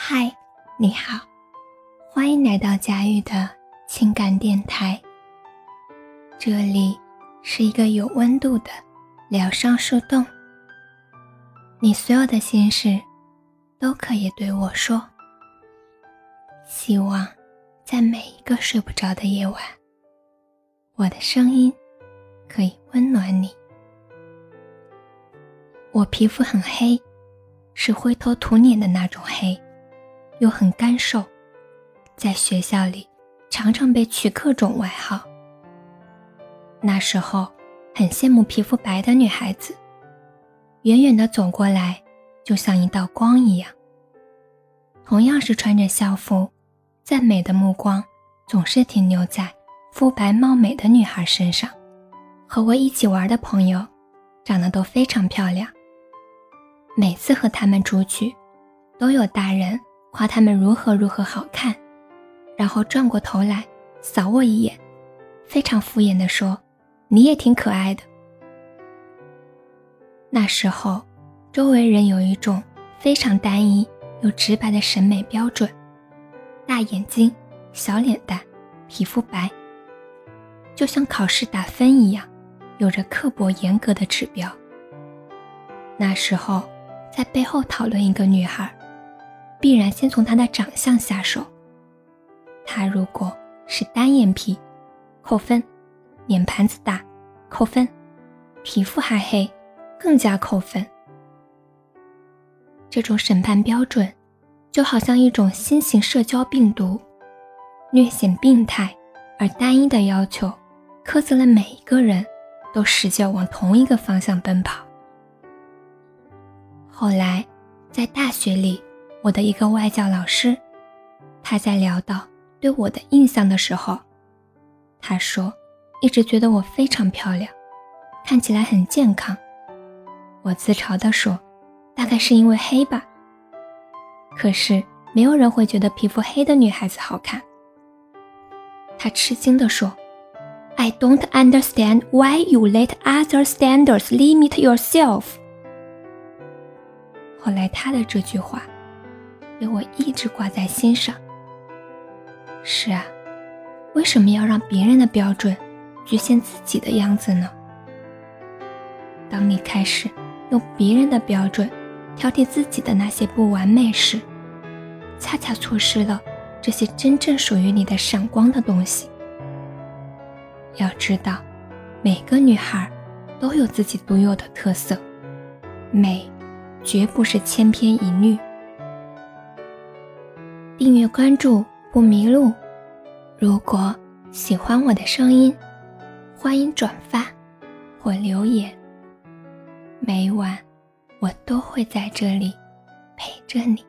嗨，你好，欢迎来到佳玉的情感电台。这里是一个有温度的疗伤树洞，你所有的心事都可以对我说。希望在每一个睡不着的夜晚，我的声音可以温暖你。我皮肤很黑，是灰头土脸的那种黑。又很干瘦，在学校里常常被取各种外号。那时候很羡慕皮肤白的女孩子，远远的走过来就像一道光一样。同样是穿着校服，赞美的目光总是停留在肤白貌美的女孩身上。和我一起玩的朋友，长得都非常漂亮。每次和他们出去，都有大人。夸他们如何如何好看，然后转过头来扫我一眼，非常敷衍地说：“你也挺可爱的。”那时候，周围人有一种非常单一又直白的审美标准：大眼睛、小脸蛋、皮肤白，就像考试打分一样，有着刻薄严格的指标。那时候，在背后讨论一个女孩。必然先从他的长相下手。他如果是单眼皮，扣分；脸盘子大，扣分；皮肤还黑，更加扣分。这种审判标准，就好像一种新型社交病毒，略显病态而单一的要求，苛责了每一个人都使劲往同一个方向奔跑。后来，在大学里。我的一个外教老师，他在聊到对我的印象的时候，他说，一直觉得我非常漂亮，看起来很健康。我自嘲地说，大概是因为黑吧。可是没有人会觉得皮肤黑的女孩子好看。他吃惊地说，I don't understand why you let other standards limit yourself。后来他的这句话。被我一直挂在心上。是啊，为什么要让别人的标准局限自己的样子呢？当你开始用别人的标准挑剔自己的那些不完美时，恰恰错失了这些真正属于你的闪光的东西。要知道，每个女孩都有自己独有的特色，美绝不是千篇一律。订阅关注不迷路。如果喜欢我的声音，欢迎转发或留言。每晚我都会在这里陪着你。